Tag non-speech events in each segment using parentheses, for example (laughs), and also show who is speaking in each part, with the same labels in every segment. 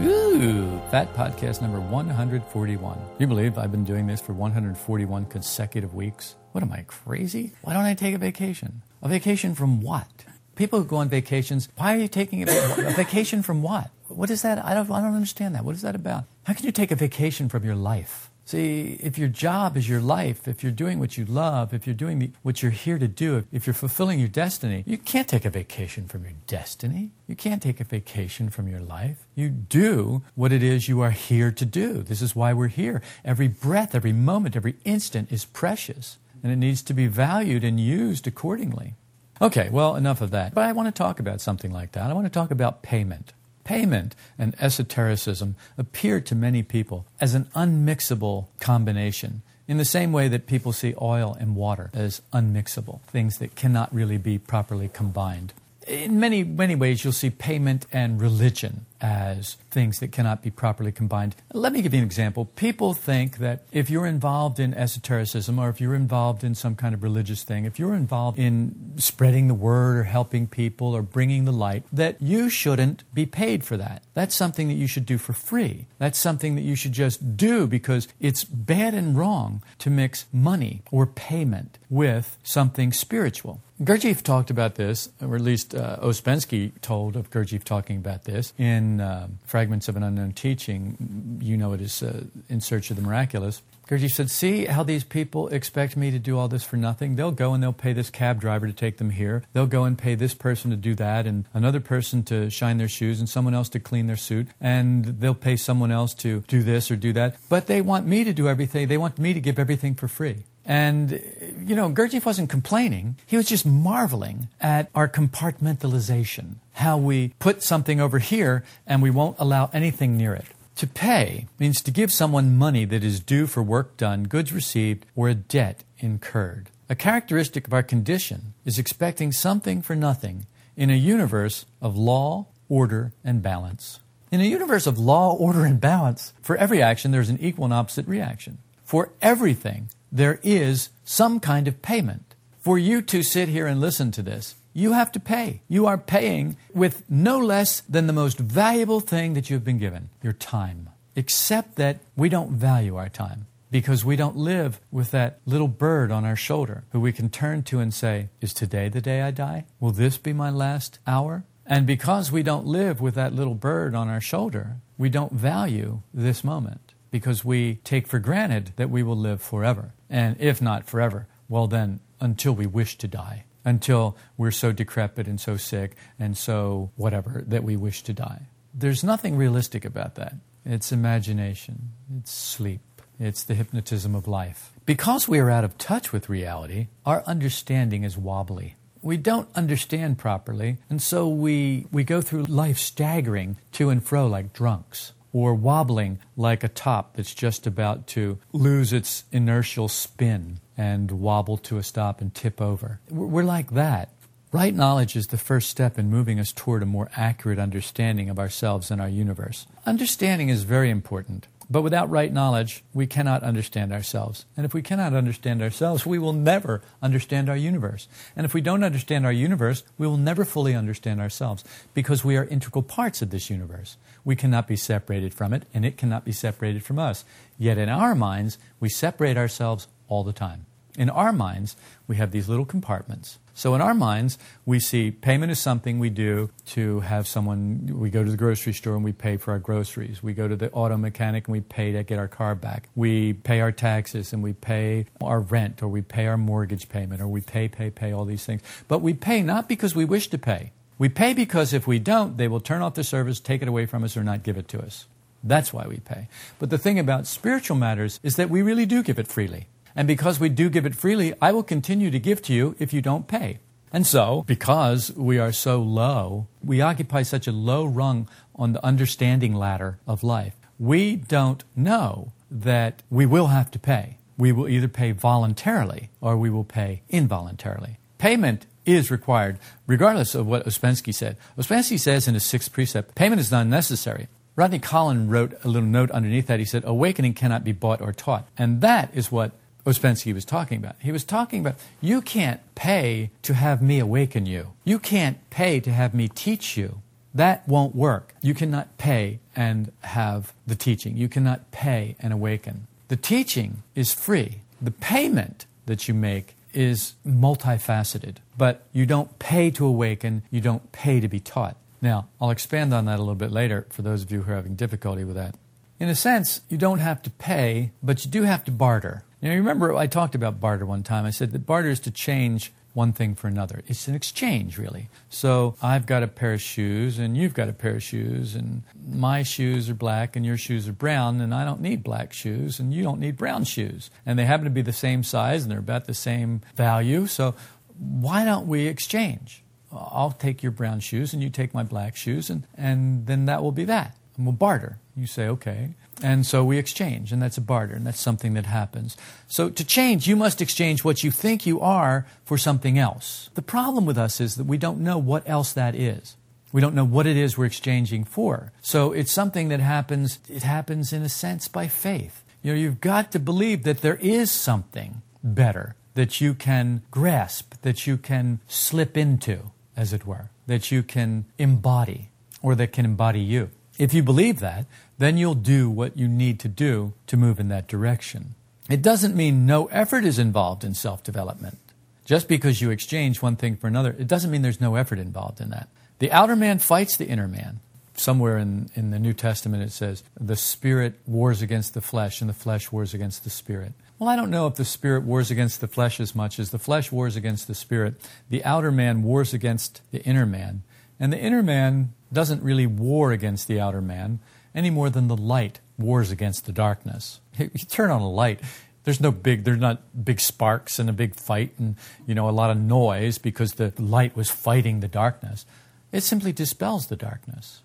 Speaker 1: Ooh, Fat Podcast number 141. You believe I've been doing this for 141 consecutive weeks? What am I, crazy? Why don't I take a vacation? A vacation from what? People who go on vacations, why are you taking a, a vacation from what? What is that? I don't, I don't understand that. What is that about? How can you take a vacation from your life? See, if your job is your life, if you're doing what you love, if you're doing the, what you're here to do, if you're fulfilling your destiny, you can't take a vacation from your destiny. You can't take a vacation from your life. You do what it is you are here to do. This is why we're here. Every breath, every moment, every instant is precious, and it needs to be valued and used accordingly. Okay, well, enough of that. But I want to talk about something like that. I want to talk about payment payment and esotericism appear to many people as an unmixable combination. In the same way that people see oil and water as unmixable, things that cannot really be properly combined. In many, many ways, you'll see payment and religion as things that cannot be properly combined. Let me give you an example. People think that if you're involved in esotericism or if you're involved in some kind of religious thing, if you're involved in spreading the word or helping people or bringing the light, that you shouldn't be paid for that. That's something that you should do for free. That's something that you should just do because it's bad and wrong to mix money or payment with something spiritual. Gurdjieff talked about this, or at least uh, Ouspensky told of Gurdjieff talking about this in uh, Fragments of an Unknown Teaching, you know it is uh, In Search of the Miraculous. Gurdjieff said, See how these people expect me to do all this for nothing? They'll go and they'll pay this cab driver to take them here. They'll go and pay this person to do that, and another person to shine their shoes, and someone else to clean their suit, and they'll pay someone else to do this or do that. But they want me to do everything. They want me to give everything for free. And, you know, Gurdjieff wasn't complaining. He was just marveling at our compartmentalization, how we put something over here and we won't allow anything near it. To pay means to give someone money that is due for work done, goods received, or a debt incurred. A characteristic of our condition is expecting something for nothing in a universe of law, order, and balance. In a universe of law, order, and balance, for every action there's an equal and opposite reaction. For everything, there is some kind of payment. For you to sit here and listen to this, you have to pay. You are paying with no less than the most valuable thing that you've been given your time. Except that we don't value our time because we don't live with that little bird on our shoulder who we can turn to and say, Is today the day I die? Will this be my last hour? And because we don't live with that little bird on our shoulder, we don't value this moment because we take for granted that we will live forever. And if not forever, well, then until we wish to die, until we're so decrepit and so sick and so whatever that we wish to die. There's nothing realistic about that. It's imagination, it's sleep, it's the hypnotism of life. Because we are out of touch with reality, our understanding is wobbly. We don't understand properly, and so we, we go through life staggering to and fro like drunks or wobbling like a top that's just about to lose its inertial spin and wobble to a stop and tip over. We're like that. Right knowledge is the first step in moving us toward a more accurate understanding of ourselves and our universe. Understanding is very important. But without right knowledge, we cannot understand ourselves. And if we cannot understand ourselves, we will never understand our universe. And if we don't understand our universe, we will never fully understand ourselves because we are integral parts of this universe. We cannot be separated from it, and it cannot be separated from us. Yet in our minds, we separate ourselves all the time. In our minds, we have these little compartments. So in our minds, we see payment is something we do to have someone, we go to the grocery store and we pay for our groceries. We go to the auto mechanic and we pay to get our car back. We pay our taxes and we pay our rent or we pay our mortgage payment or we pay, pay, pay all these things. But we pay not because we wish to pay. We pay because if we don't, they will turn off the service, take it away from us, or not give it to us. That's why we pay. But the thing about spiritual matters is that we really do give it freely. And because we do give it freely, I will continue to give to you if you don't pay. And so, because we are so low, we occupy such a low rung on the understanding ladder of life. We don't know that we will have to pay. We will either pay voluntarily or we will pay involuntarily. Payment is required, regardless of what Ouspensky said. Ouspensky says in his sixth precept, payment is not necessary. Rodney Collin wrote a little note underneath that. He said, Awakening cannot be bought or taught. And that is what Ouspensky was talking about. He was talking about you can't pay to have me awaken you. You can't pay to have me teach you. That won't work. You cannot pay and have the teaching. You cannot pay and awaken. The teaching is free. The payment that you make is multifaceted, but you don't pay to awaken, you don't pay to be taught. Now, I'll expand on that a little bit later for those of you who are having difficulty with that. In a sense, you don't have to pay, but you do have to barter. Now, you remember I talked about barter one time. I said that barter is to change one thing for another. It's an exchange, really. So I've got a pair of shoes, and you've got a pair of shoes, and my shoes are black, and your shoes are brown, and I don't need black shoes, and you don't need brown shoes. And they happen to be the same size, and they're about the same value. So why don't we exchange? I'll take your brown shoes, and you take my black shoes, and, and then that will be that. And we'll barter. You say, okay. And so we exchange, and that's a barter, and that's something that happens. So to change, you must exchange what you think you are for something else. The problem with us is that we don't know what else that is. We don't know what it is we're exchanging for. So it's something that happens, it happens in a sense by faith. You know, you've got to believe that there is something better that you can grasp, that you can slip into, as it were, that you can embody, or that can embody you. If you believe that, then you'll do what you need to do to move in that direction. It doesn't mean no effort is involved in self development. Just because you exchange one thing for another, it doesn't mean there's no effort involved in that. The outer man fights the inner man. Somewhere in, in the New Testament it says, the spirit wars against the flesh and the flesh wars against the spirit. Well, I don't know if the spirit wars against the flesh as much as the flesh wars against the spirit. The outer man wars against the inner man. And the inner man doesn't really war against the outer man any more than the light wars against the darkness. (laughs) You turn on a light, there's no big there's not big sparks and a big fight and you know a lot of noise because the light was fighting the darkness. It simply dispels the darkness.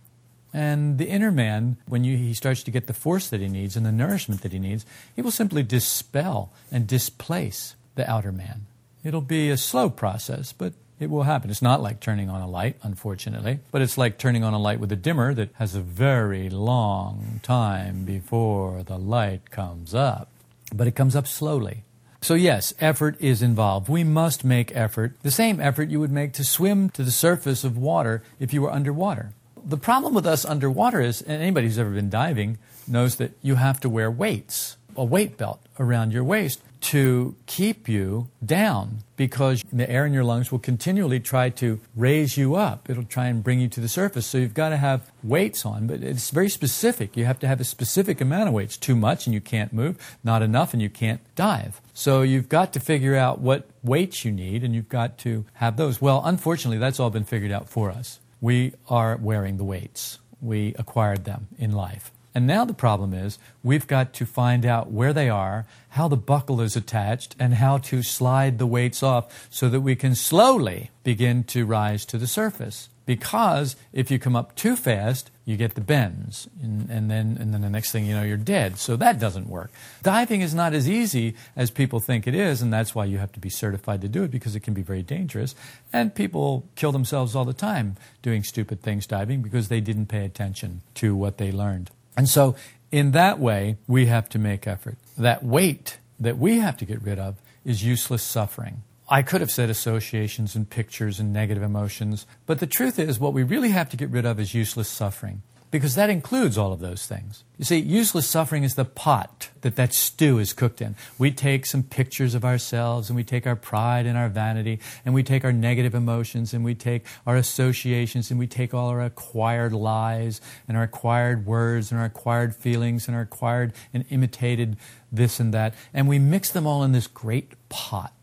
Speaker 1: And the inner man, when you, he starts to get the force that he needs and the nourishment that he needs, he will simply dispel and displace the outer man. It'll be a slow process, but it will happen. It's not like turning on a light, unfortunately, but it's like turning on a light with a dimmer that has a very long time before the light comes up. But it comes up slowly. So, yes, effort is involved. We must make effort, the same effort you would make to swim to the surface of water if you were underwater. The problem with us underwater is, and anybody who's ever been diving knows that you have to wear weights, a weight belt around your waist to keep you down because the air in your lungs will continually try to raise you up. It'll try and bring you to the surface. So you've got to have weights on, but it's very specific. You have to have a specific amount of weights. Too much and you can't move, not enough and you can't dive. So you've got to figure out what weights you need and you've got to have those. Well, unfortunately, that's all been figured out for us. We are wearing the weights. We acquired them in life. And now the problem is we've got to find out where they are, how the buckle is attached, and how to slide the weights off so that we can slowly begin to rise to the surface. Because if you come up too fast, you get the bends, and, and, then, and then the next thing you know, you're dead. So that doesn't work. Diving is not as easy as people think it is, and that's why you have to be certified to do it because it can be very dangerous. And people kill themselves all the time doing stupid things diving because they didn't pay attention to what they learned. And so, in that way, we have to make effort. That weight that we have to get rid of is useless suffering. I could have said associations and pictures and negative emotions, but the truth is, what we really have to get rid of is useless suffering because that includes all of those things. You see, useless suffering is the pot that that stew is cooked in. We take some pictures of ourselves and we take our pride and our vanity and we take our negative emotions and we take our associations and we take all our acquired lies and our acquired words and our acquired feelings and our acquired and imitated this and that and we mix them all in this great pot.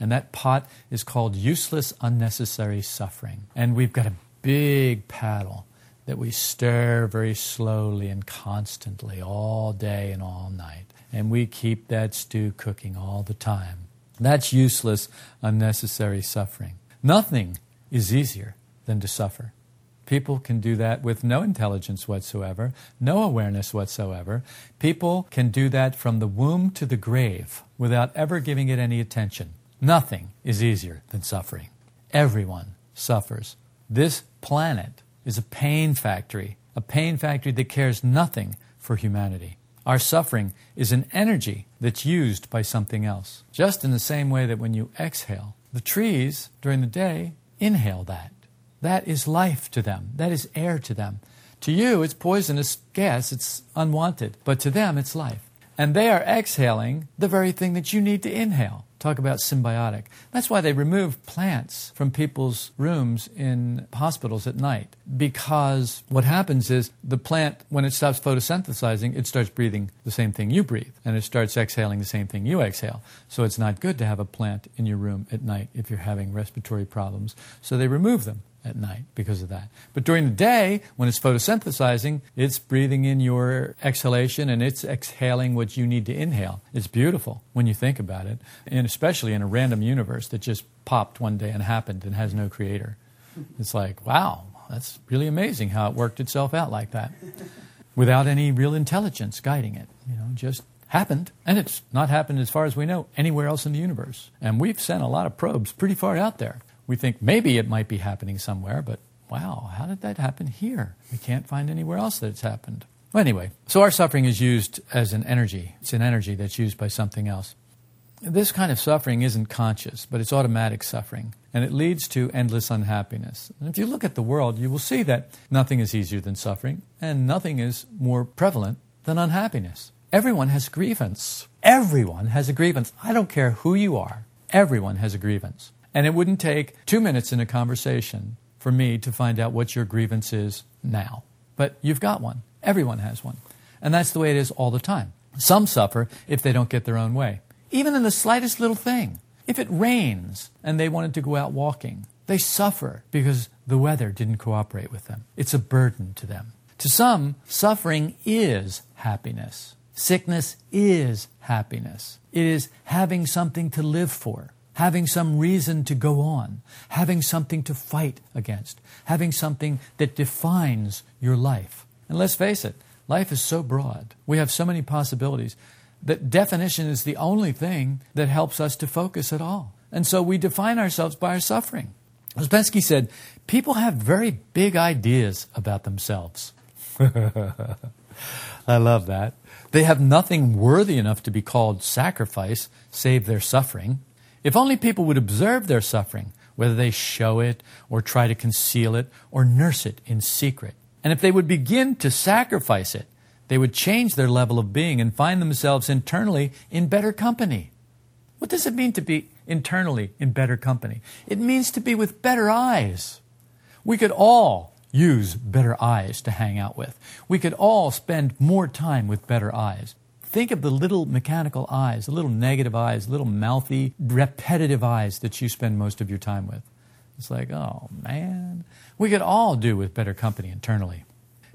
Speaker 1: And that pot is called useless, unnecessary suffering. And we've got a big paddle that we stir very slowly and constantly all day and all night. And we keep that stew cooking all the time. That's useless, unnecessary suffering. Nothing is easier than to suffer. People can do that with no intelligence whatsoever, no awareness whatsoever. People can do that from the womb to the grave without ever giving it any attention. Nothing is easier than suffering. Everyone suffers. This planet is a pain factory, a pain factory that cares nothing for humanity. Our suffering is an energy that's used by something else. Just in the same way that when you exhale, the trees during the day inhale that. That is life to them. That is air to them. To you, it's poisonous gas. It's unwanted. But to them, it's life. And they are exhaling the very thing that you need to inhale. Talk about symbiotic. That's why they remove plants from people's rooms in hospitals at night. Because what happens is the plant, when it stops photosynthesizing, it starts breathing the same thing you breathe. And it starts exhaling the same thing you exhale. So it's not good to have a plant in your room at night if you're having respiratory problems. So they remove them at night because of that. But during the day, when it's photosynthesizing, it's breathing in your exhalation and it's exhaling what you need to inhale. It's beautiful when you think about it, and especially in a random universe that just popped one day and happened and has no creator. It's like, wow, that's really amazing how it worked itself out like that (laughs) without any real intelligence guiding it. You know, just happened, and it's not happened as far as we know anywhere else in the universe. And we've sent a lot of probes pretty far out there we think maybe it might be happening somewhere, but wow, how did that happen here? We can't find anywhere else that it's happened. Well, anyway, so our suffering is used as an energy. It's an energy that's used by something else. This kind of suffering isn't conscious, but it's automatic suffering, and it leads to endless unhappiness. And if you look at the world, you will see that nothing is easier than suffering, and nothing is more prevalent than unhappiness. Everyone has grievance. Everyone has a grievance. I don't care who you are. Everyone has a grievance. And it wouldn't take two minutes in a conversation for me to find out what your grievance is now. But you've got one. Everyone has one. And that's the way it is all the time. Some suffer if they don't get their own way, even in the slightest little thing. If it rains and they wanted to go out walking, they suffer because the weather didn't cooperate with them. It's a burden to them. To some, suffering is happiness. Sickness is happiness. It is having something to live for having some reason to go on, having something to fight against, having something that defines your life. And let's face it, life is so broad. We have so many possibilities that definition is the only thing that helps us to focus at all. And so we define ourselves by our suffering. Ouspensky said, people have very big ideas about themselves. (laughs) I love that. They have nothing worthy enough to be called sacrifice save their suffering. If only people would observe their suffering, whether they show it or try to conceal it or nurse it in secret. And if they would begin to sacrifice it, they would change their level of being and find themselves internally in better company. What does it mean to be internally in better company? It means to be with better I's. We could all use better I's to hang out with. We could all spend more time with better I's. Think of the little mechanical I's, the little negative I's, little mouthy, repetitive I's that you spend most of your time with. It's like, oh man, we could all do with better company internally.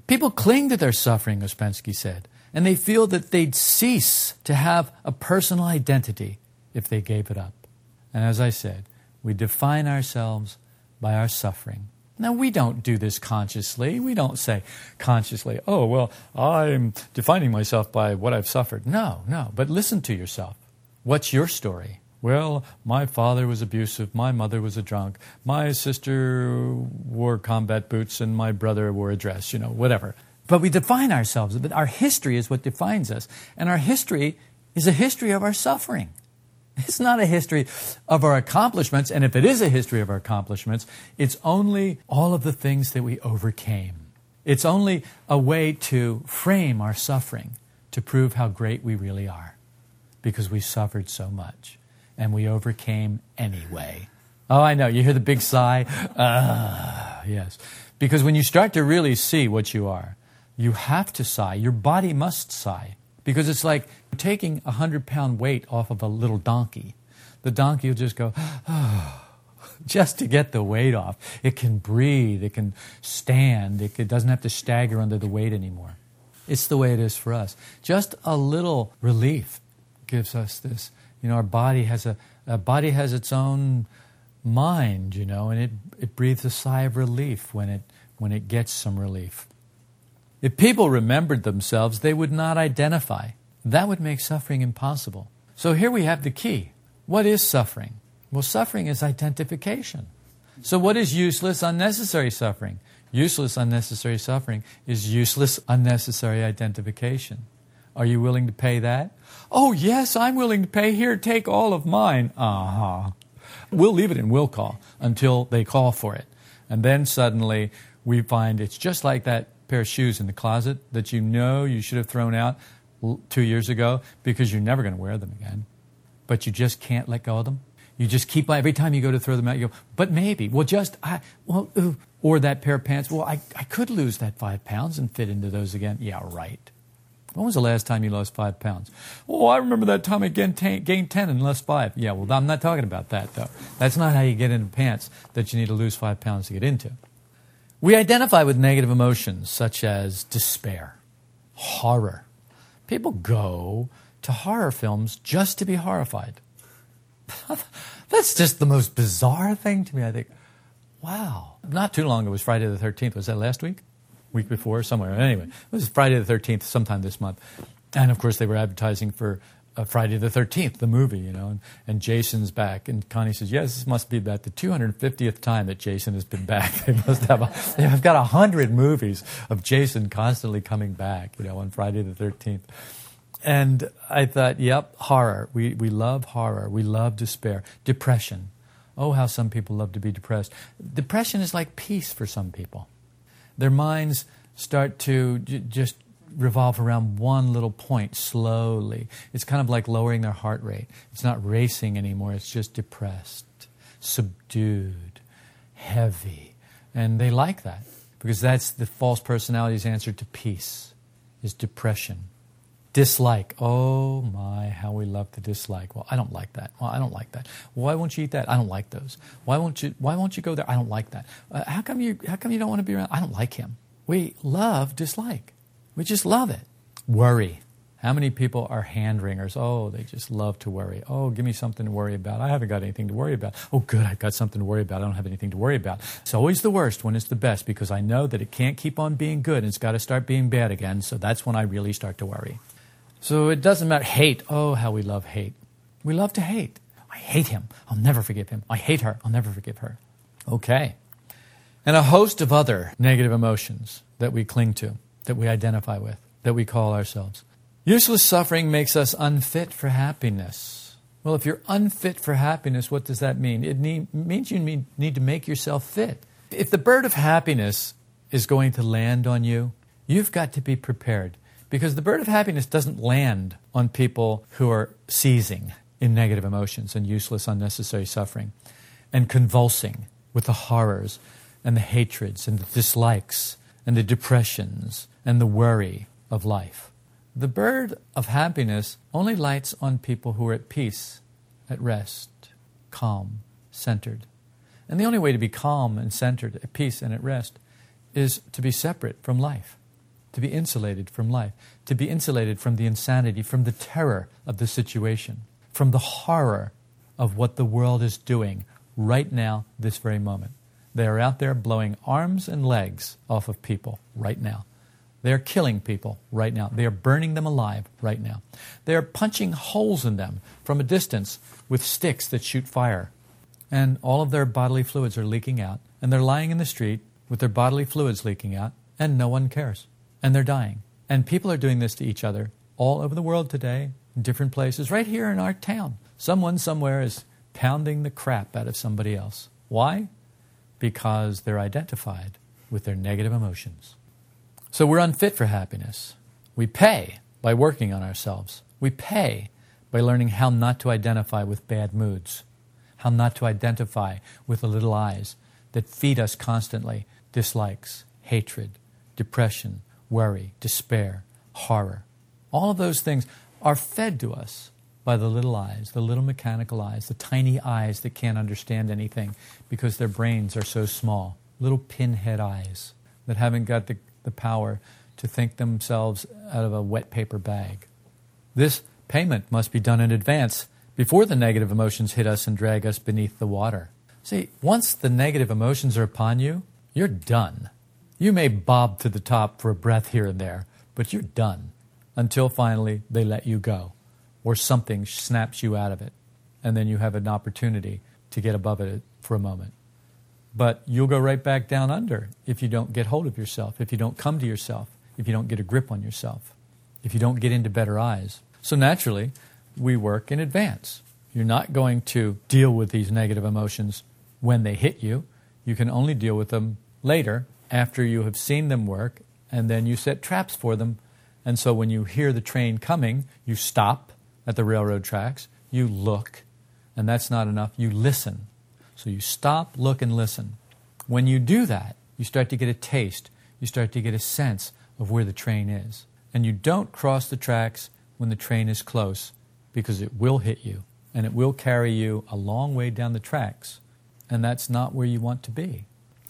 Speaker 1: People cling to their suffering, Ouspensky said, and they feel that they'd cease to have a personal identity if they gave it up. And as I said, we define ourselves by our suffering. Now, we don't do this consciously. We don't say consciously, oh, well, I'm defining myself by what I've suffered. No, no. But listen to yourself. What's your story? Well, my father was abusive. My mother was a drunk. My sister wore combat boots and my brother wore a dress, you know, whatever. But we define ourselves. But our history is what defines us. And our history is a history of our suffering. It's not a history of our accomplishments, and if it is a history of our accomplishments, it's only all of the things that we overcame. It's only a way to frame our suffering to prove how great we really are because we suffered so much and we overcame anyway. Oh, I know. You hear the big sigh? Ah, yes. Because when you start to really see what you are, you have to sigh. Your body must sigh. Because it's like taking a hundred pound weight off of a little donkey. The donkey will just go, oh, (sighs) just to get the weight off. It can breathe, it can stand, it, doesn't have to stagger under the weight anymore. It's the way it is for us. Just a little relief gives us this. You know, our body has a, a body has its own mind, you know, and it, it breathes a sigh of relief when it, when it gets some relief. If people remembered themselves, they would not identify. That would make suffering impossible. So here we have the key. What is suffering? Well, suffering is identification. So, what is useless, unnecessary suffering? Useless, unnecessary suffering is useless, unnecessary identification. Are you willing to pay that? Oh, yes, I'm willing to pay. Here, take all of mine. Uh huh. We'll leave it in will call until they call for it. And then suddenly we find it's just like that pair of shoes in the closet that you know you should have thrown out two years ago because you're never going to wear them again. But you just can't let go of them. You just keep every time you go to throw them out, you go, but maybe. Well, just, I, well, ooh. or that pair of pants. Well, I, I could lose that five pounds and fit into those again. Yeah, right. When was the last time you lost five pounds? Oh, I remember that time I gained 10, gained 10 and lost five. Yeah, well, I'm not talking about that, though. That's not how you get into pants that you need to lose five pounds to get into. We identify with negative emotions such as despair, horror. People go to horror films just to be horrified. (laughs) That's just the most bizarre thing to me. I think, wow. Not too long ago was Friday the 13th. Was that last week? week before, somewhere. Anyway, it was Friday the 13th, sometime this month. And of course, they were advertising for uh, Friday the 13th, the movie, you know. And, and, Jason's back. And Connie says, Yes, this must be about the 250th time that Jason has been back. (laughs) They must have, a, they have got 100 movies of Jason constantly coming back, you know, on Friday the 13th. And I thought, Yep, horror. We, we love horror. We love despair. Depression. Oh, how some people love to be depressed. Depression is like peace for some people their minds start to j- just revolve around one little point slowly. It's kind of like lowering their heart rate. It's not racing anymore, it's just depressed, subdued, heavy. And they like that because that's the false personality's answer to peace is depression. Dislike. Oh my, how we love to dislike. Well, I don't like that. Well, I don't like that. Why won't you eat that? I don't like those. Why won't you? Why won't you go there? I don't like that. Uh, how come you? How come you don't want to be around? I don't like him. We love dislike. We just love it. Worry. How many people are hand wringers? Oh, they just love to worry. Oh, give me something to worry about. I haven't got anything to worry about. Oh, good, I've got something to worry about. I don't have anything to worry about. It's always the worst when it's the best because I know that it can't keep on being good and it's got to start being bad again. So that's when I really start to worry. So it doesn't matter. Hate. Oh, how we love hate. We love to hate. I hate him. I'll never forgive him. I hate her. I'll never forgive her. Okay. And a host of other negative emotions that we cling to, that we identify with, that we call ourselves. Useless suffering makes us unfit for happiness. Well, if you're unfit for happiness, what does that mean? It need, means you need, need to make yourself fit. If the bird of happiness is going to land on you, you've got to be prepared because the bird of happiness doesn't land on people who are seizing in negative emotions and useless, unnecessary suffering and convulsing with the horrors and the hatreds and the dislikes and the depressions and the worry of life. The bird of happiness only lights on people who are at peace, at rest, calm, centered. And the only way to be calm and centered, at peace and at rest, is to be separate from life to be insulated from life, to be insulated from the insanity, from the terror of the situation, from the horror of what the world is doing right now, this very moment. They are out there blowing arms and legs off of people right now. They are killing people right now. They are burning them alive right now. They are punching holes in them from a distance with sticks that shoot fire. And all of their bodily fluids are leaking out. And they're lying in the street with their bodily fluids leaking out, and no one cares and they're dying. And people are doing this to each other all over the world today, in different places, right here in our town. Someone somewhere is pounding the crap out of somebody else. Why? Because they're identified with their negative emotions. So we're unfit for happiness. We pay by working on ourselves. We pay by learning how not to identify with bad moods, how not to identify with the little I's that feed us constantly dislikes, hatred, depression, worry, despair, horror. All of those things are fed to us by the little I's, the little mechanical I's, the tiny I's that can't understand anything because their brains are so small, little pinhead I's that haven't got the, the power to think themselves out of a wet paper bag. This payment must be done in advance before the negative emotions hit us and drag us beneath the water. See, once the negative emotions are upon you, you're done. You may bob to the top for a breath here and there, but you're done until finally they let you go or something snaps you out of it. And then you have an opportunity to get above it for a moment. But you'll go right back down under if you don't get hold of yourself, if you don't come to yourself, if you don't get a grip on yourself, if you don't get into better I's. So naturally, we work in advance. You're not going to deal with these negative emotions when they hit you. You can only deal with them later after you have seen them work, and then you set traps for them. And so when you hear the train coming, you stop at the railroad tracks, you look, and that's not enough, you listen. So you stop, look, and listen. When you do that, you start to get a taste, you start to get a sense of where the train is. And you don't cross the tracks when the train is close because it will hit you and it will carry you a long way down the tracks. And that's not where you want to be.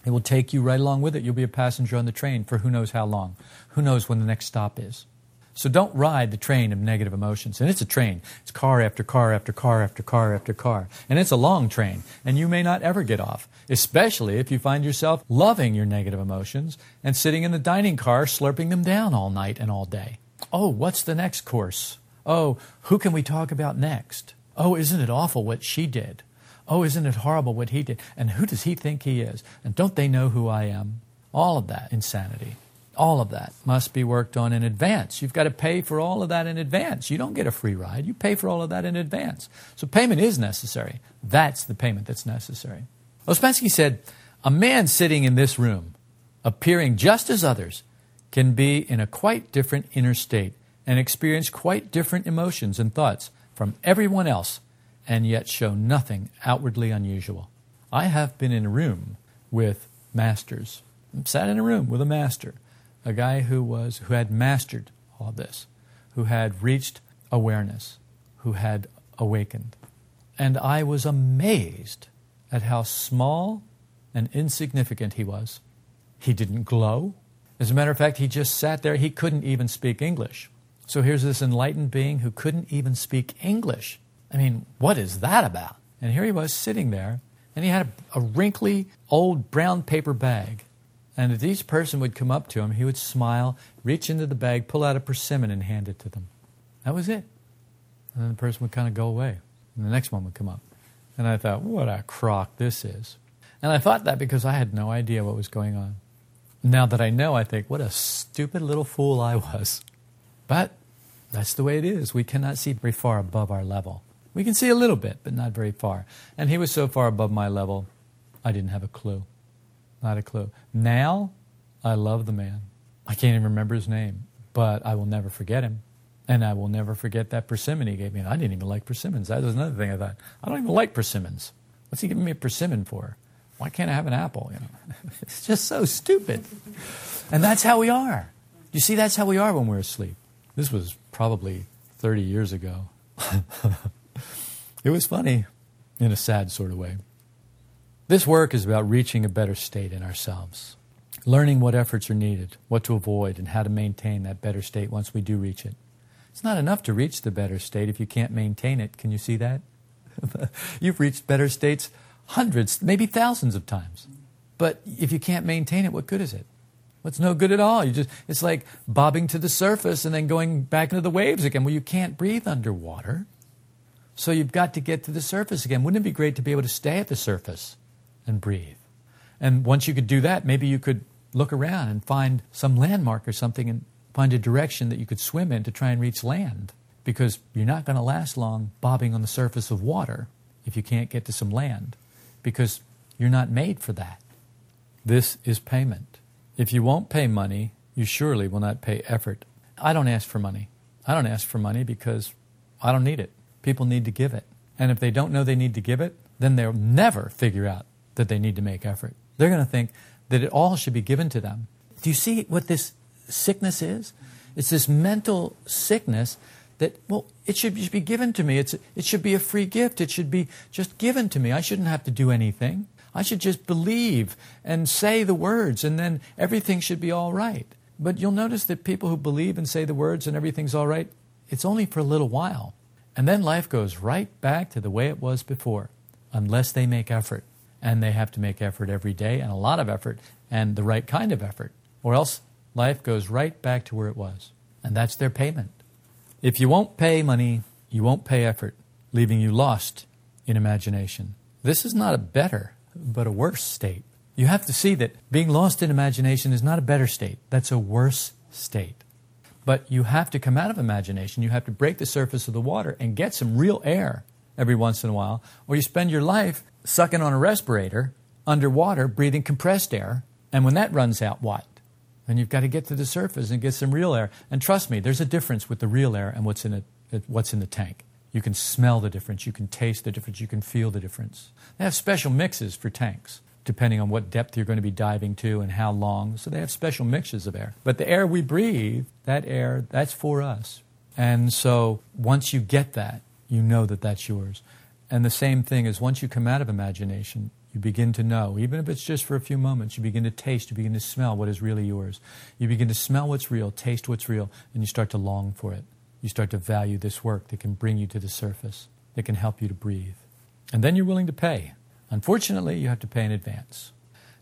Speaker 1: It will take you right along with it. You'll be a passenger on the train for who knows how long. Who knows when the next stop is. So don't ride the train of negative emotions. And it's a train. It's car after car after car after car after car. And it's a long train. And you may not ever get off, especially if you find yourself loving your negative emotions and sitting in the dining car slurping them down all night and all day. Oh, what's the next course? Oh, who can we talk about next? Oh, isn't it awful what she did? Oh, isn't it horrible what he did? And who does he think he is? And don't they know who I am? All of that insanity. All of that must be worked on in advance. You've got to pay for all of that in advance. You don't get a free ride. You pay for all of that in advance. So payment is necessary. That's the payment that's necessary. Ouspensky said, A man sitting in this room, appearing just as others, can be in a quite different inner state and experience quite different emotions and thoughts from everyone else and yet show nothing outwardly unusual. I have been in a room with masters, i sat in a room with a master a guy who was who had mastered all this, who had reached awareness, who had awakened. And I was amazed at how small and insignificant he was. He didn't glow. As a matter of fact, he just sat there. He couldn't even speak English. So here's this enlightened being who couldn't even speak English. I mean, what is that about? And here he was sitting there, and he had a, a wrinkly old brown paper bag and if each person would come up to him, he would smile, reach into the bag, pull out a persimmon, and hand it to them. That was it. And then the person would kind of go away. And the next one would come up. And I thought, what a crock this is. And I thought that because I had no idea what was going on. Now that I know, I think, what a stupid little fool I was. But that's the way it is. We cannot see very far above our level. We can see a little bit, but not very far. And he was so far above my level, I didn't have a clue. Not a clue. Now, I love the man. I can't even remember his name, but I will never forget him. And I will never forget that persimmon he gave me. And I didn't even like persimmons. That was another thing I thought. I don't even like persimmons. What's he giving me a persimmon for? Why can't I have an apple? You know, (laughs) it's just so stupid. And that's how we are. You see, that's how we are when we're asleep. This was probably 30 years ago. (laughs) it was funny in a sad sort of way. This work is about reaching a better state in ourselves, learning what efforts are needed, what to avoid, and how to maintain that better state once we do reach it. It's not enough to reach the better state if you can't maintain it. Can you see that? (laughs) You've reached better states hundreds, maybe thousands of times. But if you can't maintain it, what good is it? What's no good at all? You just it's like bobbing to the surface and then going back into the waves again. Well, you can't breathe underwater. So you've got to get to the surface again. Wouldn't it be great to be able to stay at the surface? And breathe. And once you could do that, maybe you could look around and find some landmark or something and find a direction that you could swim in to try and reach land. Because you're not going to last long bobbing on the surface of water if you can't get to some land, because you're not made for that. This is payment. If you won't pay money, you surely will not pay effort. I don't ask for money. I don't ask for money because I don't need it. People need to give it. And if they don't know they need to give it, then they'll never figure out that they need to make effort. They're going to think that it all should be given to them. Do you see what this sickness is? It's this mental sickness that, well, it should be given to me. It's, it should be a free gift. It should be just given to me. I shouldn't have to do anything. I should just believe and say the words, and then everything should be all right. But you'll notice that people who believe and say the words and everything's all right, it's only for a little while. And then life goes right back to the way it was before, unless they make effort. And they have to make effort every day and a lot of effort and the right kind of effort, or else life goes right back to where it was. And that's their payment. If you won't pay money, you won't pay effort, leaving you lost in imagination. This is not a better, but a worse state. You have to see that being lost in imagination is not a better state, that's a worse state. But you have to come out of imagination. You have to break the surface of the water and get some real air every once in a while, or you spend your life sucking on a respirator underwater, breathing compressed air, and when that runs out, what? Then you've got to get to the surface and get some real air. And trust me, there's a difference with the real air and what's in, a, what's in the tank. You can smell the difference, you can taste the difference, you can feel the difference. They have special mixes for tanks depending on what depth you're going to be diving to and how long. So they have special mixes of air. But the air we breathe, that air, that's for us. And so once you get that, you know that that's yours. And the same thing is once you come out of imagination, you begin to know, even if it's just for a few moments, you begin to taste, you begin to smell what is really yours. You begin to smell what's real, taste what's real, and you start to long for it. You start to value this work that can bring you to the surface, that can help you to breathe. And then you're willing to pay. Unfortunately, you have to pay in advance.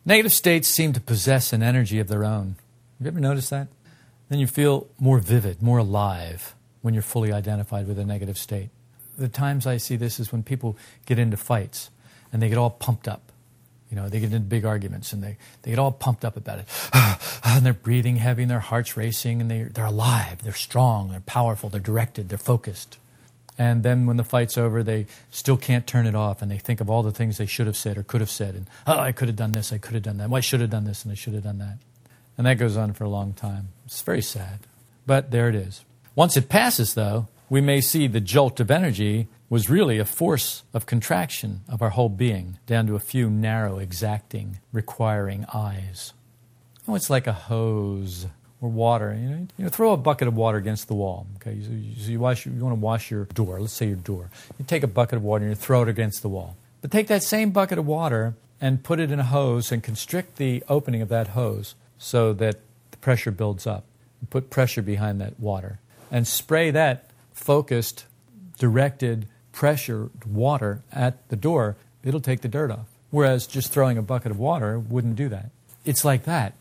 Speaker 1: Negative states seem to possess an energy of their own. Have you ever noticed that? Then you feel more vivid, more alive when you're fully identified with a negative state. The times I see this is when people get into fights and they get all pumped up. You know, they get into big arguments and they, they get all pumped up about it. (sighs) and they're breathing heavy and their heart's racing and they, they're alive, they're strong, they're powerful, they're directed, they're focused. And then when the fight's over, they still can't turn it off, and they think of all the things they should have said or could have said, and oh, I could have done this, I could have done that. Well, I should have done this, and I should have done that. And that goes on for a long time. It's very sad. But there it is. Once it passes, though, we may see the jolt of energy was really a force of contraction of our whole being down to a few narrow, exacting, requiring I's. Oh, it's like a hose or water. You know, you know, throw a bucket of water against the wall. Okay, so you, so you, wash, you want to wash your door. Let's say your door. You take a bucket of water and you throw it against the wall. But take that same bucket of water and put it in a hose and constrict the opening of that hose so that the pressure builds up. Put pressure behind that water and spray that focused, directed pressure water at the door. It'll take the dirt off. Whereas just throwing a bucket of water wouldn't do that. It's like that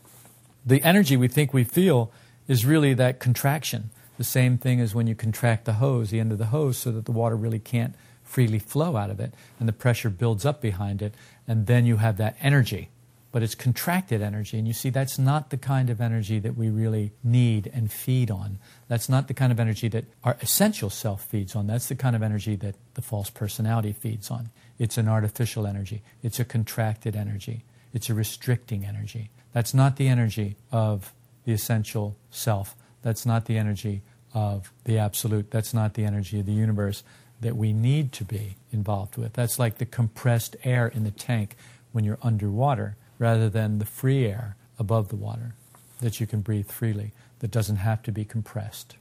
Speaker 1: the energy we think we feel is really that contraction. The same thing as when you contract the hose, the end of the hose, so that the water really can't freely flow out of it, and the pressure builds up behind it, and then you have that energy. But it's contracted energy, and you see that's not the kind of energy that we really need and feed on. That's not the kind of energy that our essential self feeds on. That's the kind of energy that the false personality feeds on. It's an artificial energy, it's a contracted energy, it's a restricting energy. That's not the energy of the essential self. That's not the energy of the absolute. That's not the energy of the universe that we need to be involved with. That's like the compressed air in the tank when you're underwater rather than the free air above the water that you can breathe freely, that doesn't have to be compressed.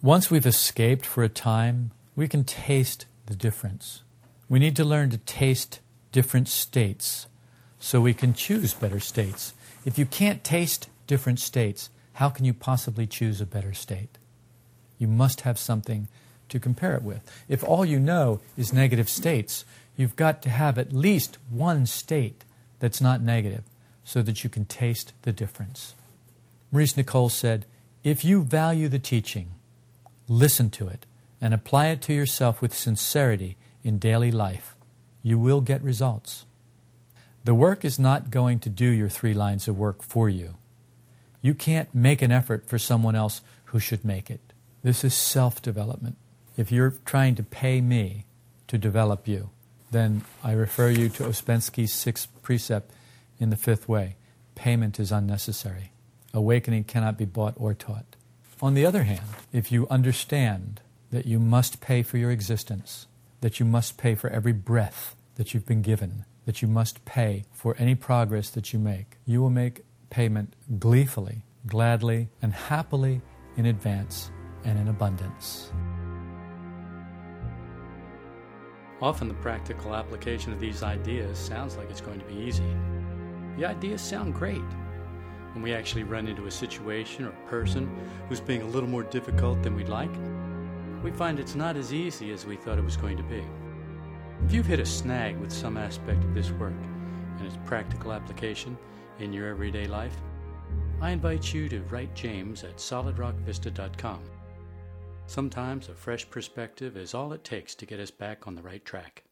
Speaker 1: Once we've escaped for a time, we can taste the difference. We need to learn to taste different states so we can choose better states if you can't taste different states, how can you possibly choose a better state? You must have something to compare it with. If all you know is negative states, you've got to have at least one state that's not negative so that you can taste the difference. Maurice Nicoll said, If you value the teaching, listen to it and apply it to yourself with sincerity in daily life, you will get results. The work is not going to do your three lines of work for you. You can't make an effort for someone else who should make it. This is self development. If you're trying to pay me to develop you, then I refer you to Ouspensky's sixth precept in the fifth way payment is unnecessary. Awakening cannot be bought or taught. On the other hand, if you understand that you must pay for your existence, that you must pay for every breath that you've been given, that you must pay for any progress that you make. You will make payment gleefully, gladly, and happily in advance and in abundance. Often the practical application of these ideas sounds like it's going to be easy. The ideas sound great. When we actually run into a situation or person who's being a little more difficult than we'd like, we find it's not as easy as we thought it was going to be. If you've hit a snag with some aspect of this work, and its practical application in your everyday life? I invite you to write James at solidrockvista.com. Sometimes a fresh perspective is all it takes to get us back on the right track.